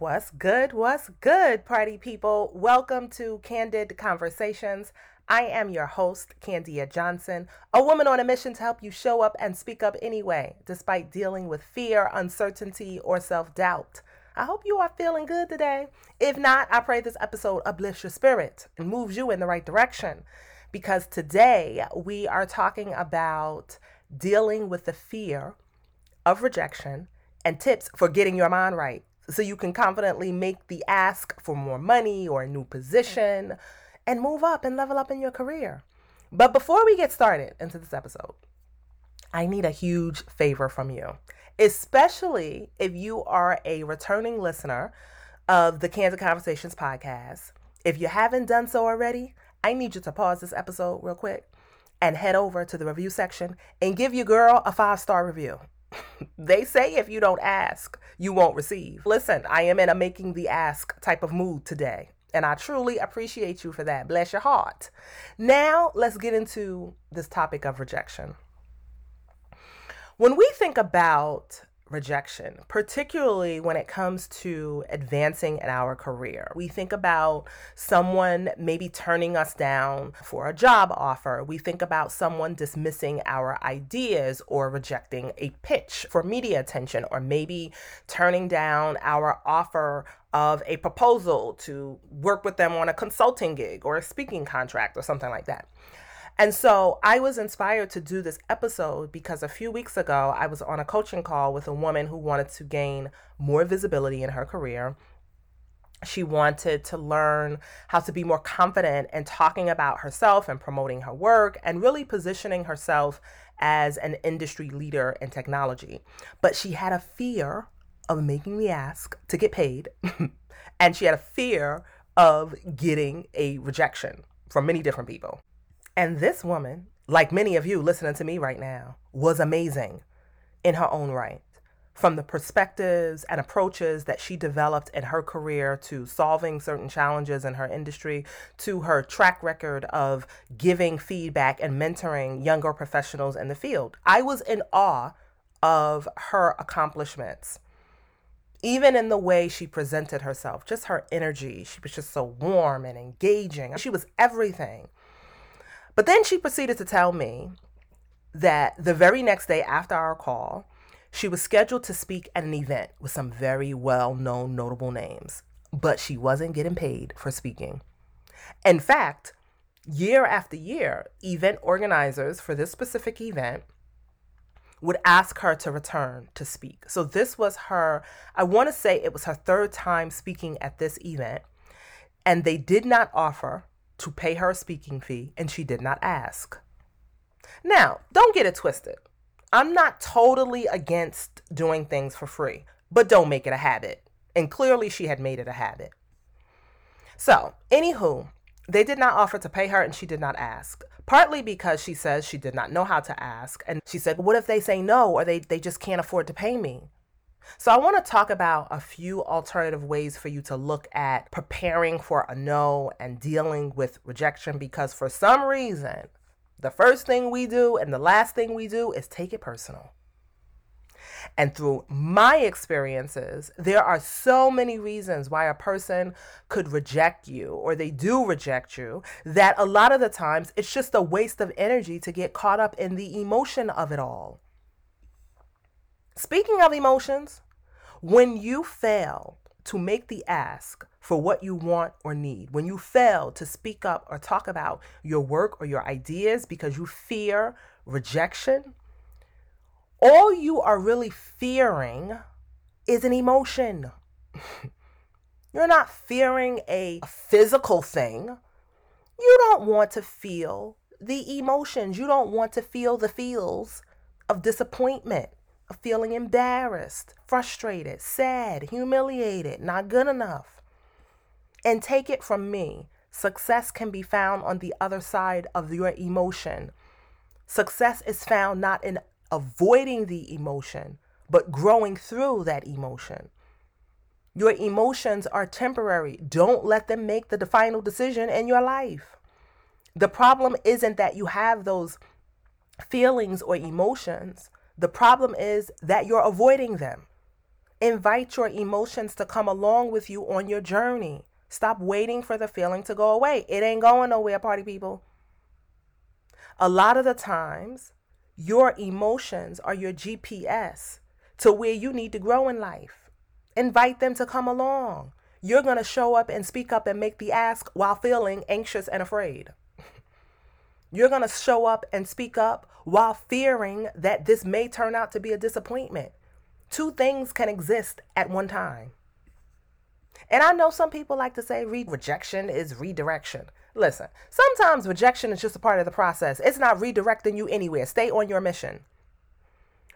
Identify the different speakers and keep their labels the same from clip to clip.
Speaker 1: What's good? What's good, party people? Welcome to Candid Conversations. I am your host, Candia Johnson, a woman on a mission to help you show up and speak up anyway, despite dealing with fear, uncertainty, or self doubt. I hope you are feeling good today. If not, I pray this episode uplifts your spirit and moves you in the right direction. Because today we are talking about dealing with the fear of rejection and tips for getting your mind right so you can confidently make the ask for more money or a new position and move up and level up in your career. But before we get started into this episode, I need a huge favor from you, especially if you are a returning listener of the Candid Conversations podcast. If you haven't done so already, I need you to pause this episode real quick and head over to the review section and give your girl a five star review. They say if you don't ask, you won't receive. Listen, I am in a making the ask type of mood today. And I truly appreciate you for that. Bless your heart. Now, let's get into this topic of rejection. When we think about rejection, particularly when it comes to advancing in our career. We think about someone maybe turning us down for a job offer. We think about someone dismissing our ideas or rejecting a pitch for media attention, or maybe turning down our offer of a proposal to work with them on a consulting gig or a speaking contract or something like that. And so I was inspired to do this episode because a few weeks ago I was on a coaching call with a woman who wanted to gain more visibility in her career. She wanted to learn how to be more confident in talking about herself and promoting her work and really positioning herself as an industry leader in technology. But she had a fear of making the ask to get paid, and she had a fear of getting a rejection from many different people. And this woman, like many of you listening to me right now, was amazing in her own right. From the perspectives and approaches that she developed in her career to solving certain challenges in her industry, to her track record of giving feedback and mentoring younger professionals in the field. I was in awe of her accomplishments even in the way she presented herself, just her energy. She was just so warm and engaging. She was everything. But then she proceeded to tell me that the very next day after our call, she was scheduled to speak at an event with some very well known, notable names, but she wasn't getting paid for speaking. In fact, year after year, event organizers for this specific event would ask her to return to speak. So this was her, I want to say it was her third time speaking at this event, and they did not offer to pay her a speaking fee, and she did not ask. Now, don't get it twisted. I'm not totally against doing things for free, but don't make it a habit. And clearly, she had made it a habit. So, anywho, they did not offer to pay her and she did not ask. Partly because she says she did not know how to ask. And she said, What if they say no or they, they just can't afford to pay me? So, I want to talk about a few alternative ways for you to look at preparing for a no and dealing with rejection because for some reason, the first thing we do and the last thing we do is take it personal. And through my experiences, there are so many reasons why a person could reject you or they do reject you that a lot of the times it's just a waste of energy to get caught up in the emotion of it all. Speaking of emotions, when you fail to make the ask for what you want or need, when you fail to speak up or talk about your work or your ideas because you fear rejection, all you are really fearing is an emotion. You're not fearing a physical thing. You don't want to feel the emotions. You don't want to feel the feels of disappointment feeling embarrassed, frustrated, sad, humiliated, not good enough. And take it from me success can be found on the other side of your emotion. Success is found not in avoiding the emotion, but growing through that emotion. Your emotions are temporary. Don't let them make the final decision in your life. The problem isn't that you have those feelings or emotions. The problem is that you're avoiding them. Invite your emotions to come along with you on your journey. Stop waiting for the feeling to go away. It ain't going nowhere, party people. A lot of the times, your emotions are your GPS to where you need to grow in life. Invite them to come along. You're going to show up and speak up and make the ask while feeling anxious and afraid. You're going to show up and speak up while fearing that this may turn out to be a disappointment. Two things can exist at one time. And I know some people like to say re- rejection is redirection. Listen, sometimes rejection is just a part of the process. It's not redirecting you anywhere. Stay on your mission.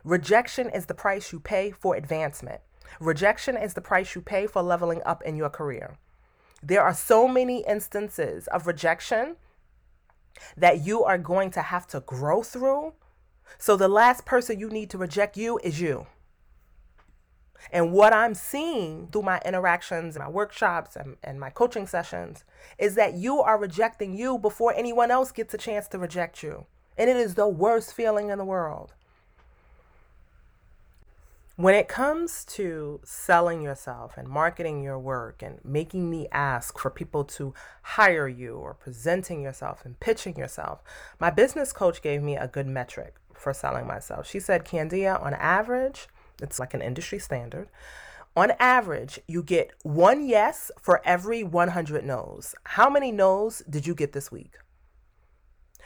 Speaker 1: Rejection is the price you pay for advancement. Rejection is the price you pay for leveling up in your career. There are so many instances of rejection that you are going to have to grow through. So the last person you need to reject you is you. And what I'm seeing through my interactions, my workshops, and, and my coaching sessions is that you are rejecting you before anyone else gets a chance to reject you. And it is the worst feeling in the world. When it comes to selling yourself and marketing your work and making the ask for people to hire you or presenting yourself and pitching yourself, my business coach gave me a good metric for selling myself. She said, Candia, on average, it's like an industry standard. On average, you get one yes for every 100 no's. How many no's did you get this week?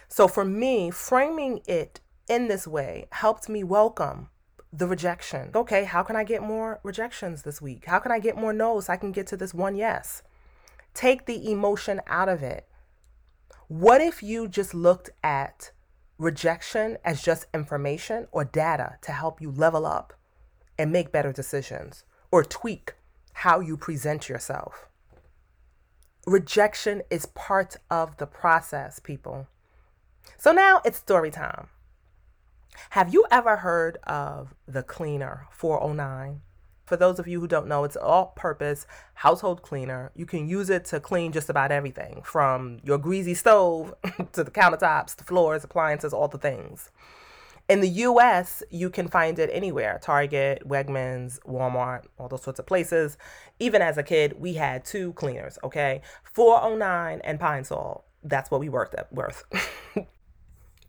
Speaker 1: So for me, framing it in this way helped me welcome the rejection. Okay, how can I get more rejections this week? How can I get more no's so I can get to this one yes? Take the emotion out of it. What if you just looked at rejection as just information or data to help you level up and make better decisions or tweak how you present yourself. Rejection is part of the process, people. So now it's story time. Have you ever heard of the Cleaner 409? For those of you who don't know, it's all purpose household cleaner. You can use it to clean just about everything from your greasy stove to the countertops, the floors, appliances, all the things. In the US, you can find it anywhere Target, Wegmans, Walmart, all those sorts of places. Even as a kid, we had two cleaners, okay? 409 and Pine Sol. That's what we worked at worth.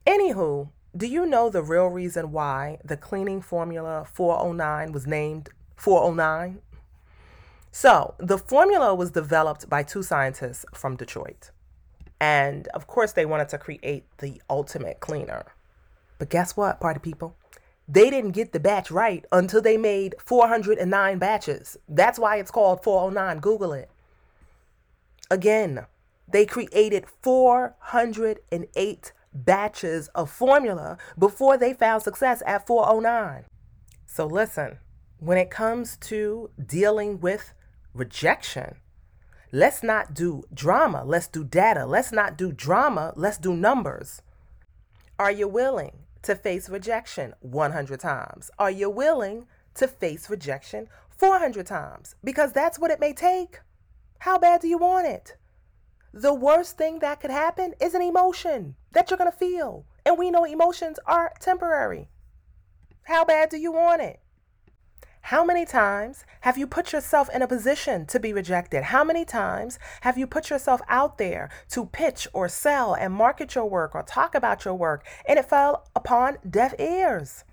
Speaker 1: Anywho, do you know the real reason why the cleaning formula 409 was named 409? So, the formula was developed by two scientists from Detroit. And of course, they wanted to create the ultimate cleaner. But guess what, party people? They didn't get the batch right until they made 409 batches. That's why it's called 409. Google it. Again, they created 408 batches of formula before they found success at 409. So listen, when it comes to dealing with rejection, let's not do drama, let's do data. Let's not do drama, let's do numbers. Are you willing to face rejection 100 times? Are you willing to face rejection 400 times? Because that's what it may take. How bad do you want it? The worst thing that could happen is an emotion that you're going to feel. And we know emotions are temporary. How bad do you want it? How many times have you put yourself in a position to be rejected? How many times have you put yourself out there to pitch or sell and market your work or talk about your work and it fell upon deaf ears?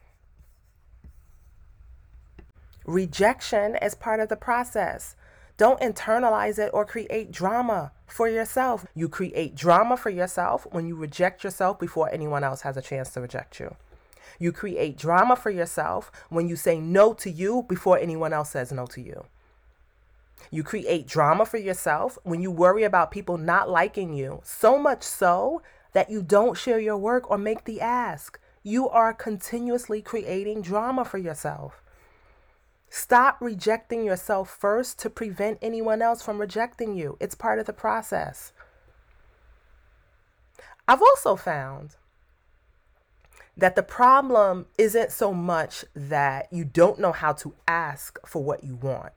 Speaker 1: Rejection is part of the process. Don't internalize it or create drama for yourself. You create drama for yourself when you reject yourself before anyone else has a chance to reject you. You create drama for yourself when you say no to you before anyone else says no to you. You create drama for yourself when you worry about people not liking you, so much so that you don't share your work or make the ask. You are continuously creating drama for yourself. Stop rejecting yourself first to prevent anyone else from rejecting you. It's part of the process. I've also found that the problem isn't so much that you don't know how to ask for what you want.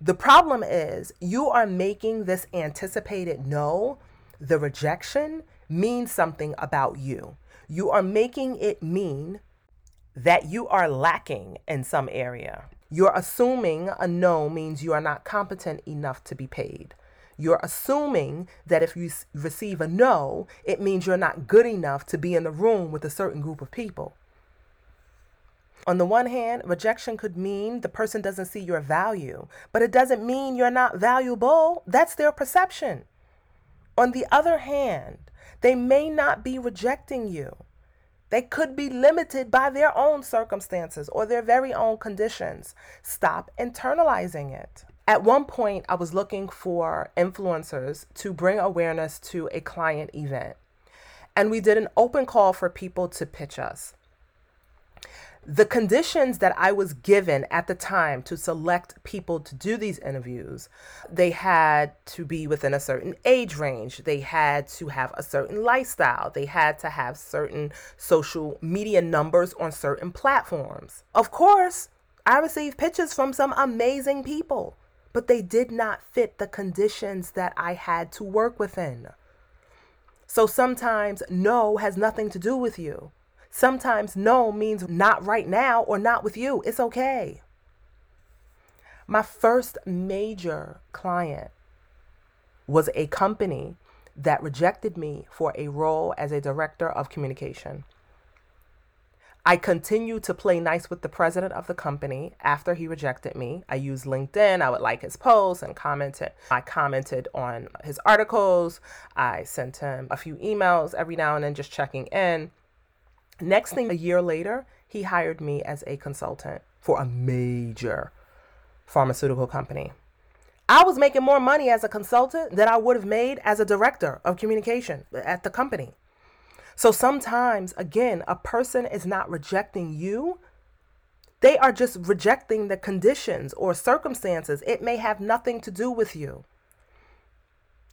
Speaker 1: The problem is you are making this anticipated no, the rejection, mean something about you. You are making it mean that you are lacking in some area. You're assuming a no means you are not competent enough to be paid. You're assuming that if you receive a no, it means you're not good enough to be in the room with a certain group of people. On the one hand, rejection could mean the person doesn't see your value, but it doesn't mean you're not valuable. That's their perception. On the other hand, they may not be rejecting you. They could be limited by their own circumstances or their very own conditions. Stop internalizing it. At one point, I was looking for influencers to bring awareness to a client event. And we did an open call for people to pitch us the conditions that I was given at the time to select people to do these interviews, they had to be within a certain age range. They had to have a certain lifestyle. They had to have certain social media numbers on certain platforms. Of course, I received pitches from some amazing people, but they did not fit the conditions that I had to work within. So sometimes no has nothing to do with you. Sometimes no means not right now or not with you. It's okay. My first major client was a company that rejected me for a role as a director of communication. I continued to play nice with the president of the company after he rejected me. I used LinkedIn. I would like his posts and commented. I commented on his articles. I sent him a few emails every now and then just checking in. Next thing, a year later, he hired me as a consultant for a major pharmaceutical company. I was making more money as a consultant than I would have made as a director of communication at the company. So sometimes, again, a person is not rejecting you. They are just rejecting the conditions or circumstances. It may have nothing to do with you.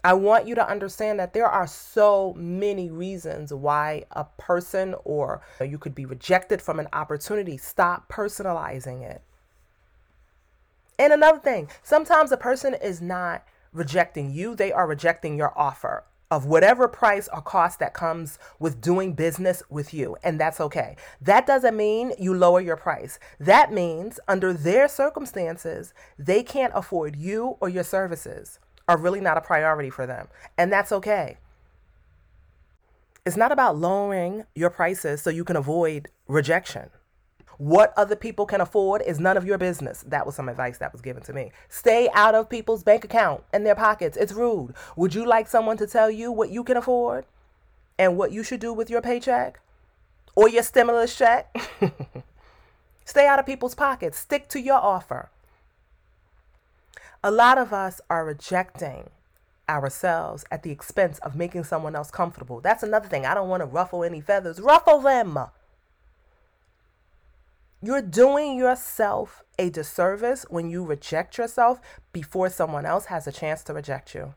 Speaker 1: I want you to understand that there are so many reasons why a person or you could be rejected from an opportunity. Stop personalizing it. And another thing, sometimes a person is not rejecting you, they are rejecting your offer of whatever price or cost that comes with doing business with you. And that's okay. That doesn't mean you lower your price. That means under their circumstances, they can't afford you or your services are really not a priority for them. And that's okay. It's not about lowering your prices so you can avoid rejection. What other people can afford is none of your business. That was some advice that was given to me. Stay out of people's bank account and their pockets. It's rude. Would you like someone to tell you what you can afford and what you should do with your paycheck or your stimulus check? Stay out of people's pockets. Stick to your offer. A lot of us are rejecting ourselves at the expense of making someone else comfortable. That's another thing. I don't want to ruffle any feathers. Ruffle them. You're doing yourself a disservice when you reject yourself before someone else has a chance to reject you.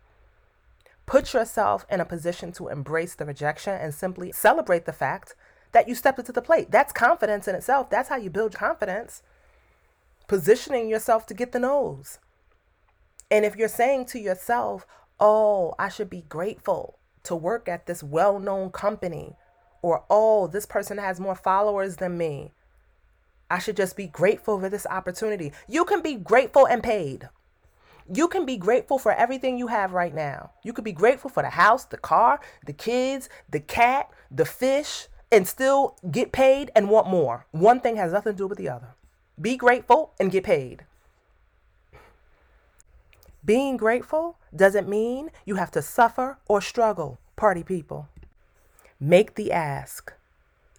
Speaker 1: Put yourself in a position to embrace the rejection and simply celebrate the fact that you stepped into the plate. That's confidence in itself. That's how you build confidence. Positioning yourself to get the nose. And if you're saying to yourself, oh, I should be grateful to work at this well known company, or oh, this person has more followers than me, I should just be grateful for this opportunity. You can be grateful and paid. You can be grateful for everything you have right now. You could be grateful for the house, the car, the kids, the cat, the fish, and still get paid and want more. One thing has nothing to do with the other. Be grateful and get paid. Being grateful doesn't mean you have to suffer or struggle, party people. Make the ask.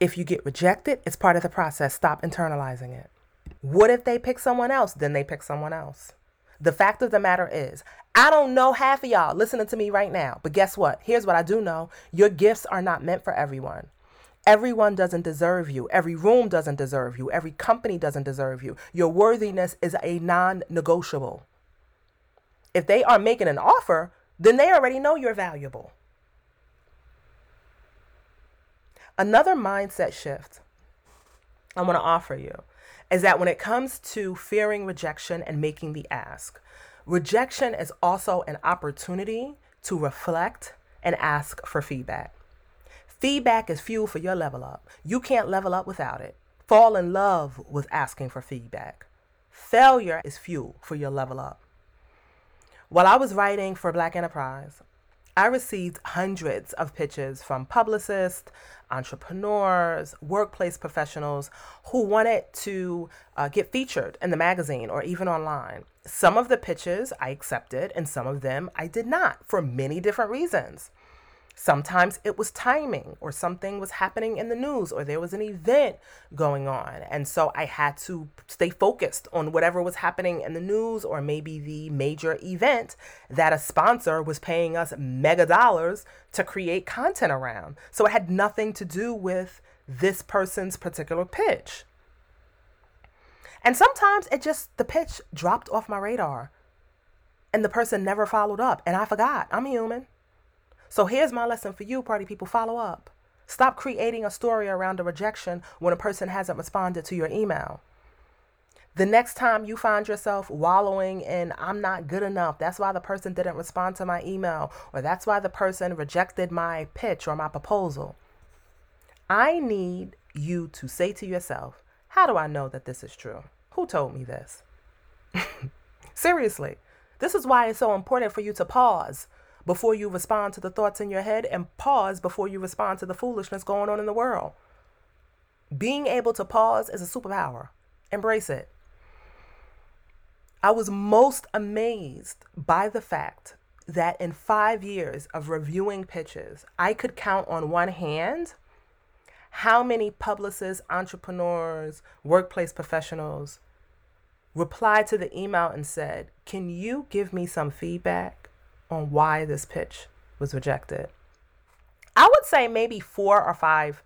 Speaker 1: If you get rejected, it's part of the process. Stop internalizing it. What if they pick someone else? Then they pick someone else. The fact of the matter is, I don't know half of y'all listening to me right now, but guess what? Here's what I do know your gifts are not meant for everyone. Everyone doesn't deserve you. Every room doesn't deserve you. Every company doesn't deserve you. Your worthiness is a non negotiable. If they are making an offer, then they already know you're valuable. Another mindset shift I want to offer you is that when it comes to fearing rejection and making the ask, rejection is also an opportunity to reflect and ask for feedback. Feedback is fuel for your level up. You can't level up without it. Fall in love with asking for feedback. Failure is fuel for your level up. While I was writing for Black Enterprise, I received hundreds of pitches from publicists, entrepreneurs, workplace professionals who wanted to uh, get featured in the magazine or even online. Some of the pitches I accepted, and some of them I did not for many different reasons. Sometimes it was timing, or something was happening in the news, or there was an event going on. And so I had to stay focused on whatever was happening in the news, or maybe the major event that a sponsor was paying us mega dollars to create content around. So it had nothing to do with this person's particular pitch. And sometimes it just, the pitch dropped off my radar and the person never followed up and I forgot. I'm human. So here's my lesson for you, party people follow up. Stop creating a story around a rejection when a person hasn't responded to your email. The next time you find yourself wallowing in, I'm not good enough, that's why the person didn't respond to my email, or that's why the person rejected my pitch or my proposal. I need you to say to yourself, How do I know that this is true? Who told me this? Seriously, this is why it's so important for you to pause before you respond to the thoughts in your head and pause before you respond to the foolishness going on in the world. Being able to pause is a superpower. Embrace it. I was most amazed by the fact that in five years of reviewing pitches, I could count on one hand how many publicists, entrepreneurs, workplace professionals replied to the email and said, Can you give me some feedback? On why this pitch was rejected. I would say maybe four or five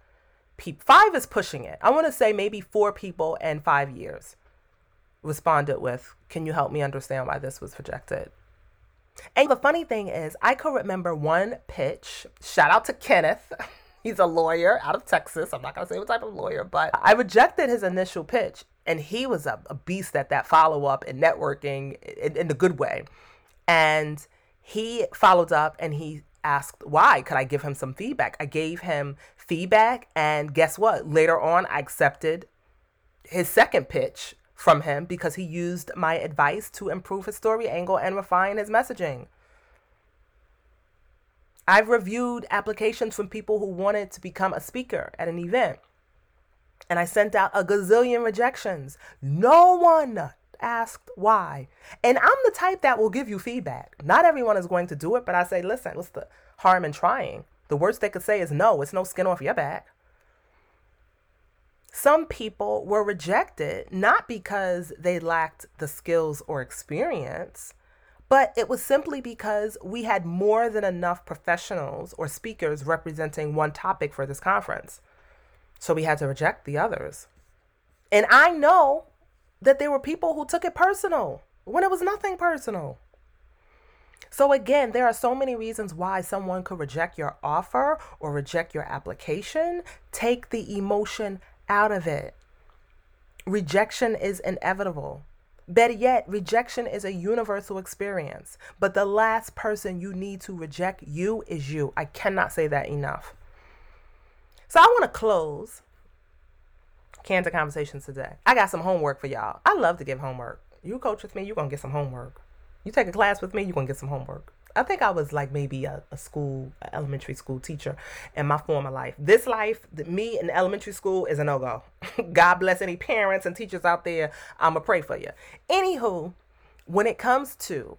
Speaker 1: people. Five is pushing it. I want to say maybe four people in five years responded with, Can you help me understand why this was rejected? And the funny thing is, I could remember one pitch. Shout out to Kenneth. He's a lawyer out of Texas. I'm not going to say what type of lawyer, but I rejected his initial pitch. And he was a, a beast at that follow up and networking in, in the good way. And he followed up and he asked why could i give him some feedback? I gave him feedback and guess what? Later on i accepted his second pitch from him because he used my advice to improve his story angle and refine his messaging. I've reviewed applications from people who wanted to become a speaker at an event and i sent out a gazillion rejections. No one asked why. And I'm the type that will give you feedback. Not everyone is going to do it, but I say, listen, what's the harm in trying? The worst they could say is no, it's no skin off your back. Some people were rejected not because they lacked the skills or experience, but it was simply because we had more than enough professionals or speakers representing one topic for this conference. So we had to reject the others. And I know that there were people who took it personal when it was nothing personal. So, again, there are so many reasons why someone could reject your offer or reject your application. Take the emotion out of it. Rejection is inevitable. Better yet, rejection is a universal experience. But the last person you need to reject you is you. I cannot say that enough. So, I want to close Candid Conversations today. I got some homework for y'all. I love to give homework. You coach with me, you're going to get some homework. You take a class with me, you're going to get some homework. I think I was like maybe a, a school, a elementary school teacher in my former life. This life, me in elementary school is a no go. God bless any parents and teachers out there. I'm going to pray for you. Anywho, when it comes to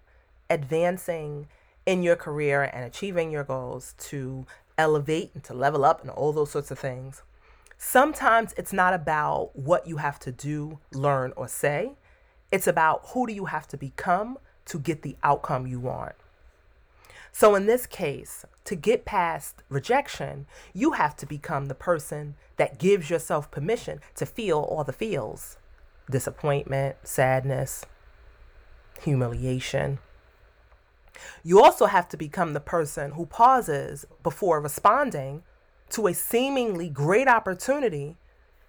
Speaker 1: advancing in your career and achieving your goals to elevate and to level up and all those sorts of things, Sometimes it's not about what you have to do, learn, or say. It's about who do you have to become to get the outcome you want. So, in this case, to get past rejection, you have to become the person that gives yourself permission to feel all the feels disappointment, sadness, humiliation. You also have to become the person who pauses before responding to a seemingly great opportunity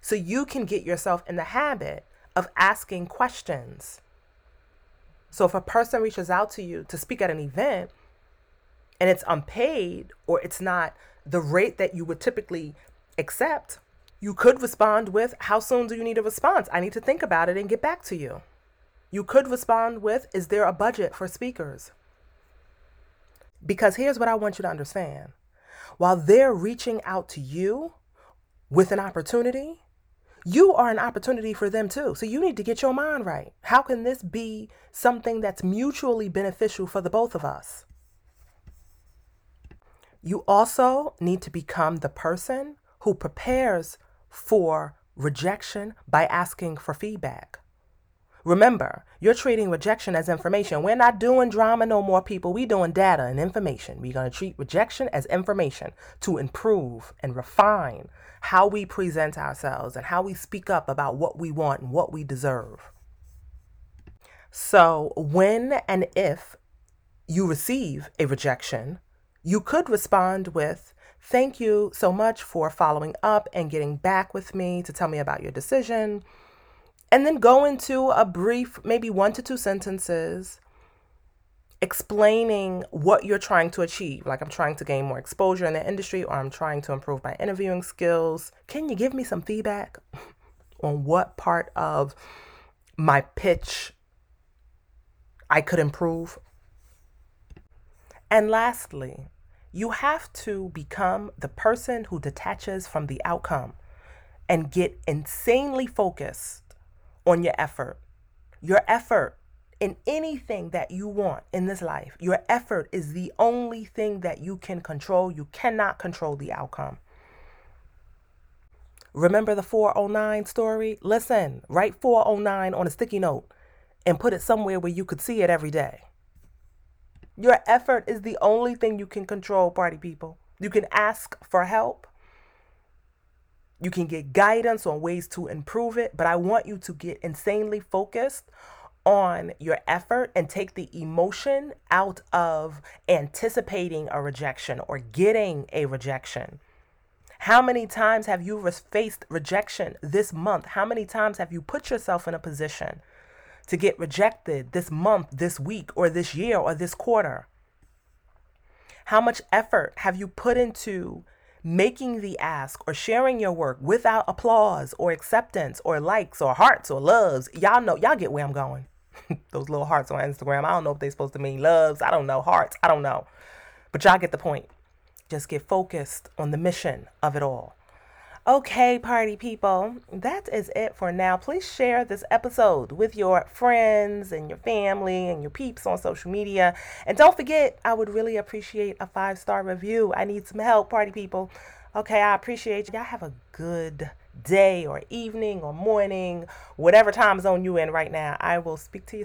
Speaker 1: so you can get yourself in the habit of asking questions. So if a person reaches out to you to speak at an event and it's unpaid or it's not the rate that you would typically accept, you could respond with, How soon do you need a response? I need to think about it and get back to you. You could respond with, Is there a budget for speakers? Because here's what I want you to understand while they're reaching out to you with an opportunity, you are an opportunity for them too. So you need to get your mind right. How can this be something that's mutually beneficial for the both of us? You also need to become the person who prepares for rejection by asking for feedback. Remember, you're treating rejection as information. We're not doing drama no more, people. We doing data and information. We're going to treat rejection as information to improve and refine how we present ourselves and how we speak up about what we want and what we deserve. So, when and if you receive a rejection, you could respond with, Thank you so much for following up and getting back with me to tell me about your decision and then go into a brief, maybe one to two sentences explaining what you're trying to achieve. Like, I'm trying to gain more exposure in the industry or I'm trying to improve my interviewing skills. Can you give me some feedback on what part of my pitch I could improve? And lastly, you have to become the person who detaches from the outcome and get insanely focused on your effort. Your effort in anything that you want in this life, your effort is the only thing that you can control. You cannot control the outcome. Remember the 409 story? Listen, write 409 on a sticky note and put it somewhere where you could see it every day. Your effort is the only thing you can control, party people. You can ask for help. You can get guidance on ways to improve it, but I want you to get insanely focused on your effort and take the emotion out of anticipating a rejection or getting a rejection. How many times have you faced rejection this month? How many times have you put yourself in a position to get rejected this month, this week, or this year, or this quarter? How much effort have you put into making the ask or sharing your work without applause or acceptance or likes or hearts or loves, y'all know, y'all get where I'm going. Those little hearts on Instagram, I don't know if they're supposed to mean loves. I don't know. Hearts, I don't know. But y'all get the point. Just get focused on the mission of it all. Okay, party people, that is it for now. Please share this episode with your friends and your family and your peeps on social media. And don't forget, I would really appreciate a five star review. I need some help, party people. Okay, I appreciate you. Y'all have a good day or evening or morning, whatever time zone you in right now. I will speak to you.